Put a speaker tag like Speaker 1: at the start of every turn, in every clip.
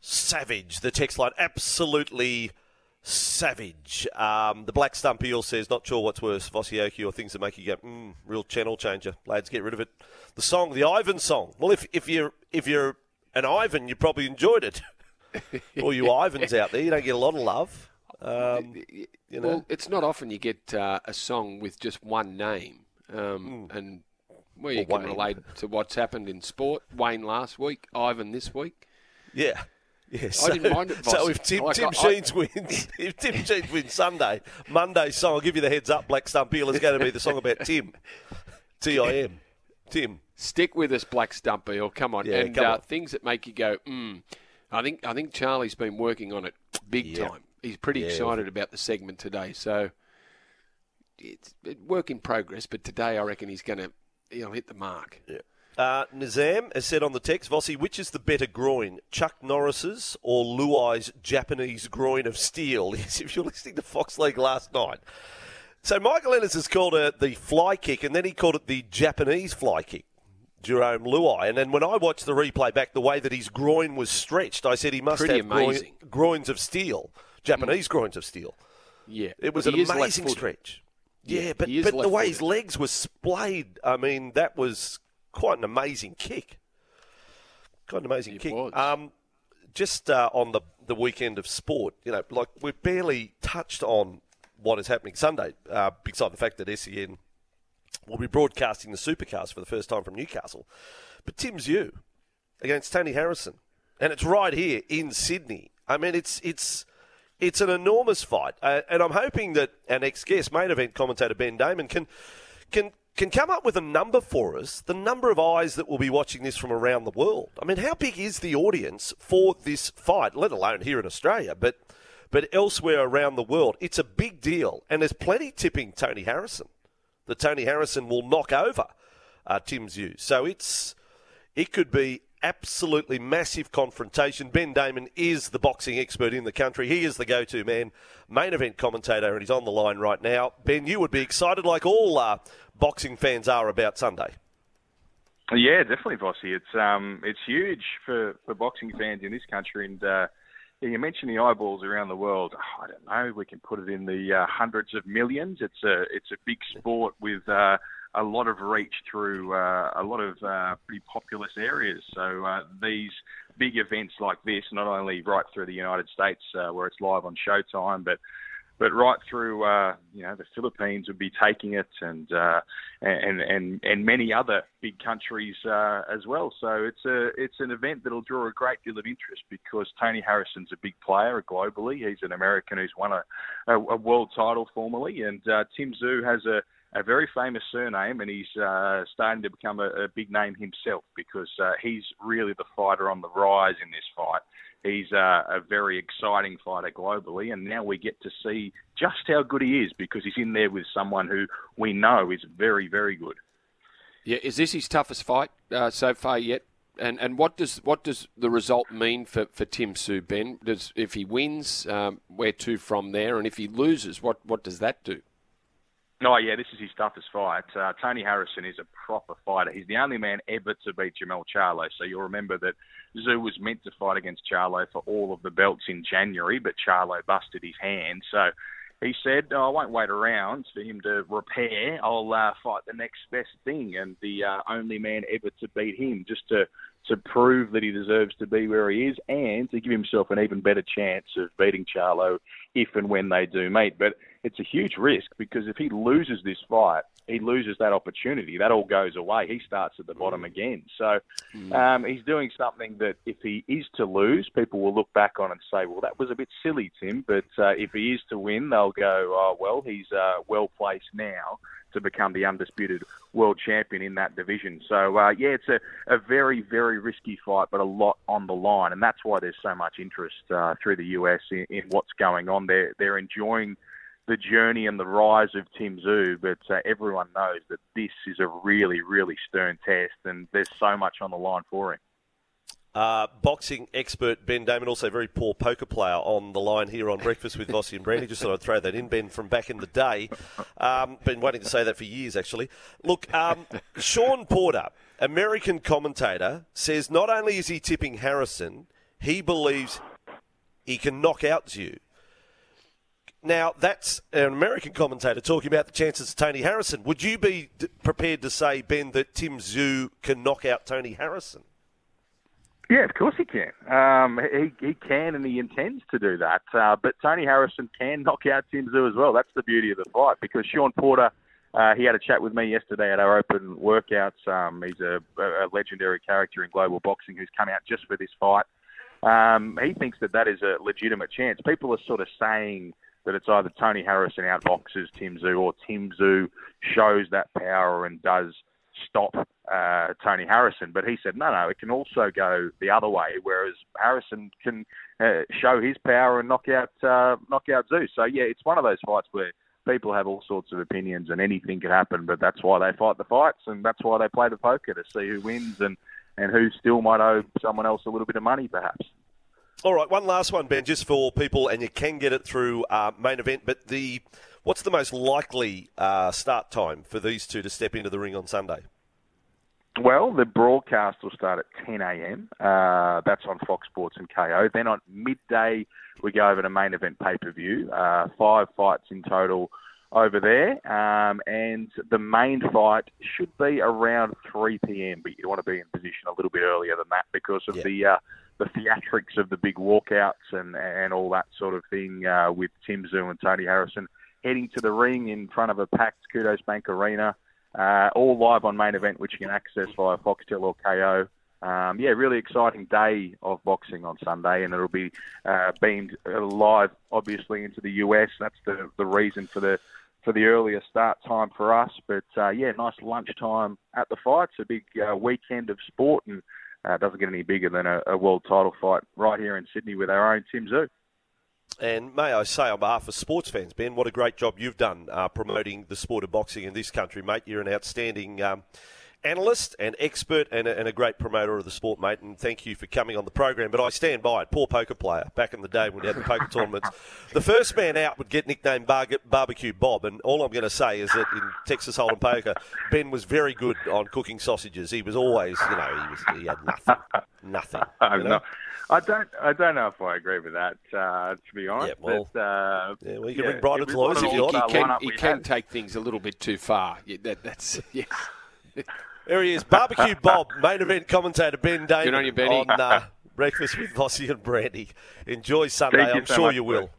Speaker 1: savage. The text line, absolutely savage. Um, the Black Stump Eel says, not sure what's worse, Vosioki or things that make you go, mm, real channel changer. Lads, get rid of it. The song, the Ivan song. Well, if, if you're if you're an Ivan, you probably enjoyed it. All you Ivans out there, you don't get a lot of love. Um, you know.
Speaker 2: Well, it's not often you get uh, a song with just one name, um, mm. and well, you can Wayne. relate to what's happened in sport. Wayne last week, Ivan this week.
Speaker 1: Yeah. Yeah,
Speaker 2: so, I didn't mind it.
Speaker 1: So if Tim, like Tim I, Sheens wins, if Tim Sheens wins Sunday, Monday's song, I'll give you the heads up. Black Stump Eel is going to be the song about Tim, T I M, Tim.
Speaker 2: Stick with us, Black Stump Eel. Come on,
Speaker 1: yeah,
Speaker 2: and
Speaker 1: come
Speaker 2: uh,
Speaker 1: on.
Speaker 2: things that make you go, hmm. I think I think Charlie's been working on it big
Speaker 1: yeah.
Speaker 2: time. He's pretty
Speaker 1: yeah.
Speaker 2: excited about the segment today. So it's work in progress, but today I reckon he's going to he'll hit the mark.
Speaker 1: Yeah. Uh, Nizam has said on the text, Vossi, which is the better groin, Chuck Norris's or Luai's Japanese groin of steel? Yes, if you're listening to Fox League last night. So Michael Ennis has called it the fly kick, and then he called it the Japanese fly kick. Jerome Luai. And then when I watched the replay back, the way that his groin was stretched, I said he must
Speaker 2: Pretty
Speaker 1: have groin, groins of steel, Japanese mm. groins of steel.
Speaker 2: Yeah,
Speaker 1: it was an amazing stretch.
Speaker 2: Yeah,
Speaker 1: Yeah, but, but the way his legs were splayed, I mean, that was quite an amazing kick. Quite an amazing
Speaker 2: It
Speaker 1: kick. Um, just uh, on the, the weekend of sport, you know, like we've barely touched on what is happening Sunday, uh, beside the fact that SEN will be broadcasting the Supercars for the first time from Newcastle. But Tim Tszyu against Tony Harrison, and it's right here in Sydney. I mean, it's it's it's an enormous fight, uh, and I'm hoping that our next guest, main event commentator Ben Damon, can can can come up with a number for us, the number of eyes that will be watching this from around the world. I mean, how big is the audience for this fight, let alone here in Australia, but but elsewhere around the world? It's a big deal, and there's plenty tipping Tony Harrison that Tony Harrison will knock over uh, Tim Tszyu. So it's it could be absolutely massive confrontation. Ben Damon is the boxing expert in the country. He is the go-to man, main event commentator, and he's on the line right now. Ben, you would be excited like all uh, boxing fans are about Sunday.
Speaker 3: Yeah, definitely, Vossi. It's um, it's huge for, for boxing fans in this country, and uh, you mentioned the eyeballs around the world. Oh, I don't know. We can put it in the uh, hundreds of millions. It's a it's a big sport with uh, a lot of reach through uh, a lot of uh, pretty populous areas. So uh, these big events like this, not only right through the United States uh, where it's live on Showtime, but but right through uh, you know the Philippines would be taking it, and uh, and and and many other big countries as well. So it's a it's an event that'll draw a great deal of interest because Tony Harrison's a big player globally. He's an American who's won a, a, a world title formerly, and Tim Tszyu has a a very famous surname, and he's uh, starting to become a, a big name himself because uh, he's really the fighter on the rise in this fight. He's uh, a very exciting fighter globally, and now we get to see just how good he is because he's in there with someone who we know is very, very good.
Speaker 2: Yeah, is this his toughest fight uh, so far yet? And and what does what does the result mean for, for Tim Tszyu Ben? Does if he wins, um, where to from there? And if he loses, what what does that do?
Speaker 3: Oh yeah, this is his toughest fight. Uh, Tony Harrison is a proper fighter. He's the only man ever to beat Jermell Charlo. So you'll remember that Tszyu was meant to fight against Charlo for all of the belts in January, but Charlo busted his hand. So he said, oh, "I won't wait around for him to repair. I'll uh, fight the next best thing, and the uh, only man ever to beat him, just to to prove that he deserves to be where he is, and to give himself an even better chance of beating Charlo if and when they do meet." But it's a huge risk because if he loses this fight, he loses that opportunity. That all goes away. He starts at the bottom again. So um, he's doing something that if he is to lose, people will look back on and say, well, that was a bit silly, Tim. But uh, if he is to win, they'll go, oh, well, he's uh, well placed now to become the undisputed world champion in that division. So, uh, yeah, it's a, a very, very risky fight, but a lot on the line. And that's why there's so much interest uh, through the US in, in what's going on. They're, they're enjoying the journey and the rise of Tim Tszyu, but uh, everyone knows that this is a really, really stern test, and there's so much on the line for him.
Speaker 1: Uh, boxing expert Ben Damon, also very poor poker player on the line here on Breakfast with Vossi and Brandy. Just thought I'd throw that in, Ben, from back in the day. Um, been waiting to say that for years, actually. Look, um, Shawn Porter, American commentator, says not only is he tipping Harrison, he believes he can knock out Tszyu. Now, that's an American commentator talking about the chances of Tony Harrison. Would you be d- prepared to say, Ben, that Tim Tszyu can knock out Tony Harrison?
Speaker 3: Yeah, of course he can. Um, he, he can and he intends to do that. Uh, but Tony Harrison can knock out Tim Tszyu as well. That's the beauty of the fight because Shawn Porter, uh, he had a chat with me yesterday at our open workouts. Um, he's a, a legendary character in global boxing who's come out just for this fight. Um, he thinks that that is a legitimate chance. People are sort of saying that it's either Tony Harrison outboxes Tim Tszyu or Tim Tszyu shows that power and does stop uh, Tony Harrison. But he said, no, no, it can also go the other way, whereas Harrison can uh, show his power and knock out uh, knock out Tszyu. So yeah, it's one of those fights where people have all sorts of opinions and anything can happen, but that's why they fight the fights and that's why they play the poker to see who wins and and who still might owe someone else a little bit of money, perhaps.
Speaker 1: All right, one last one, Ben, just for people, and you can get it through uh, main event. But the what's the most likely uh, start time for these two to step into the ring on Sunday?
Speaker 3: Well, the broadcast will start at 10 a.m. Uh, that's on Fox Sports and KO. Then on midday, we go over to main event pay per view. Uh, five fights in total over there, um, and the main fight should be around 3 p.m. But you want to be in position a little bit earlier than that because of
Speaker 1: Yeah.
Speaker 3: the uh, the theatrics of the big walkouts and and all that sort of thing uh, with Tim Tszyu and Tony Harrison heading to the ring in front of a packed Kudos Bank Arena. Uh, all live on main event, which you can access via Foxtel or KO. Um, yeah, really exciting day of boxing on Sunday, and it'll be uh, beamed uh, live, obviously, into the US. That's the the reason for the for the earlier start time for us. But uh, yeah, nice lunchtime at the fights. A big uh, weekend of sport, and uh, it doesn't get any bigger than a, a world title fight right here in Sydney with our own Tim Tszyu.
Speaker 1: And may I say, on behalf of sports fans, Ben, what a great job you've done uh, promoting the sport of boxing in this country, mate. You're an outstanding um, analyst and expert and a, and a great promoter of the sport, mate. And thank you for coming on the program. But I stand by it. Poor poker player. Back in the day when we had the poker tournaments, the first man out would get nicknamed Bar- Barbecue Bob. And all I'm going to say is that in Texas Hold'em poker, Ben was very good on cooking sausages. He was always, you know, he, was, he had nothing, nothing.
Speaker 3: I
Speaker 1: you know?
Speaker 3: know. I don't. I don't know if I agree with that. Uh, to be honest,
Speaker 1: Yeah, well,
Speaker 3: but, uh,
Speaker 1: yeah, well, you can
Speaker 3: yeah,
Speaker 1: bring Bridal
Speaker 3: it was
Speaker 1: Lawyers if you
Speaker 3: the
Speaker 1: want.
Speaker 2: He can, he can take things a little bit too far. Yeah, that, that's yeah.
Speaker 1: There he is, Barbecue Bob, main event commentator Ben Damon
Speaker 2: on you,
Speaker 1: on uh, Breakfast with Vossi and Brandy. Enjoy Sunday.
Speaker 3: Thank
Speaker 1: I'm
Speaker 3: so
Speaker 1: sure
Speaker 3: much,
Speaker 1: you will.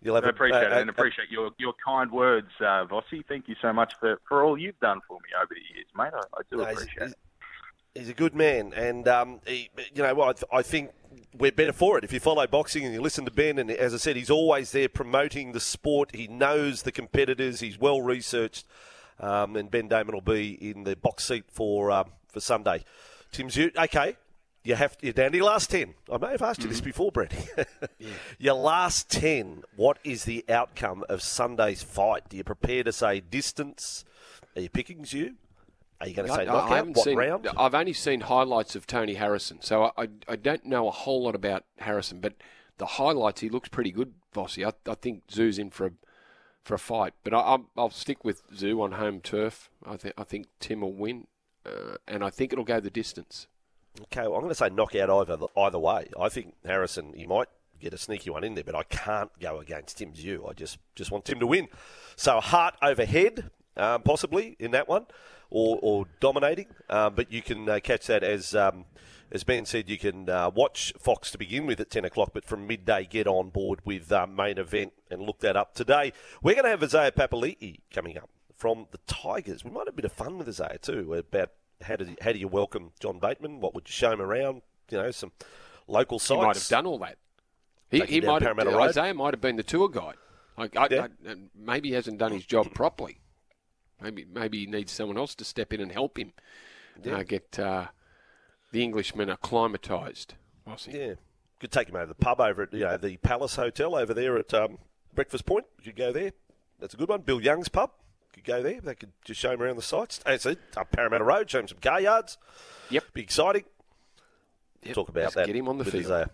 Speaker 1: You'll have
Speaker 3: I
Speaker 1: a-
Speaker 3: appreciate
Speaker 1: a-
Speaker 3: it and appreciate your, your kind words, uh, Vossi. Thank you so much for, for all you've done for me over the years, mate. I, I do
Speaker 1: No,
Speaker 3: appreciate
Speaker 1: he's-
Speaker 3: it.
Speaker 1: he's a good man, and um, he, you know? I, th- I think we're better for it if you follow boxing and you listen to Ben. And as I said, he's always there promoting the sport. He knows the competitors. He's well researched, um, and Ben Damon will be in the box seat for um, for Sunday. Tim Tszyu, okay. You have you're down to your last ten. I may have asked you this before, Brett. Your last ten. What is the outcome of Sunday's fight? Do you prepare to say distance? Are you picking you? Are you going to say
Speaker 2: I,
Speaker 1: knockout?
Speaker 2: I haven't
Speaker 1: what
Speaker 2: seen.
Speaker 1: round?
Speaker 2: I've only seen highlights of Tony Harrison, so I, I, I don't know a whole lot about Harrison. But the highlights, he looks pretty good, Vossi. I, I think Tszyu's in for a for a fight, but I, I'll, I'll stick with Tszyu on home turf. I think I think Tim will win, uh, and I think it'll go the distance.
Speaker 1: Okay, well, I'm going to say knockout either either way. I think Harrison, he might get a sneaky one in there, but I can't go against Tim Tszyu. I just just want Tim to win. So heart over head, um, possibly in that one, or, or dominating. Um, but you can uh, catch that as um, as Ben said, you can uh, watch Fox to begin with at 10 o'clock, but from midday, get on board with uh, main event and look that up today. We're going to have Isaiah Papali'i coming up from the Tigers. We might have a bit of fun with Isaiah too about how do you, how do you welcome John Bateman? What would you show him around? You know, some local sites.
Speaker 2: He might have done all that. He, he might have. Isaiah might have been the tour guide. I, I,
Speaker 1: Yeah.
Speaker 2: I, maybe he hasn't done his job properly. Maybe maybe he needs someone else to step in and help him uh, get uh, the Englishmen are acclimatised. Was he?
Speaker 1: Yeah, could take him over the pub over at you know the Palace Hotel over there at um, Breakfast Point. You could go there. That's a good one. Bill Young's pub. Could go there. They could just show him around the sites. That's it. Up Parramatta Road. Show him some car yards.
Speaker 2: Yep.
Speaker 1: Be exciting.
Speaker 2: Yep.
Speaker 1: Talk about
Speaker 2: Let's
Speaker 1: that.
Speaker 2: Get him on the field.
Speaker 1: Isaiah.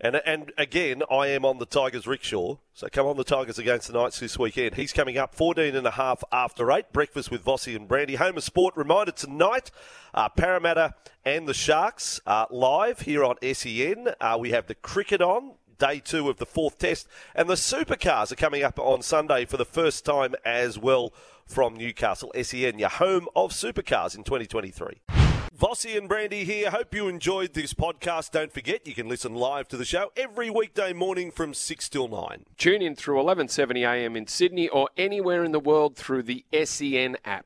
Speaker 1: And and again, I am on the Tigers rickshaw. So come on the Tigers against the Knights this weekend. He's coming up 14 and a half after 8. Breakfast with Vossi and Brandy. Home of Sport reminder tonight, uh, Parramatta and the Sharks are live here on SEN. Uh, we have the cricket on. Day two of the fourth test. And the supercars are coming up on Sunday for the first time as well from Newcastle. SEN, your home of supercars in 2023. Vossi and Brandy here. Hope you enjoyed this podcast. Don't forget, you can listen live to the show every weekday morning from 6 till 9.
Speaker 2: Tune in through 11:70 a.m. in Sydney or anywhere in the world through the SEN app.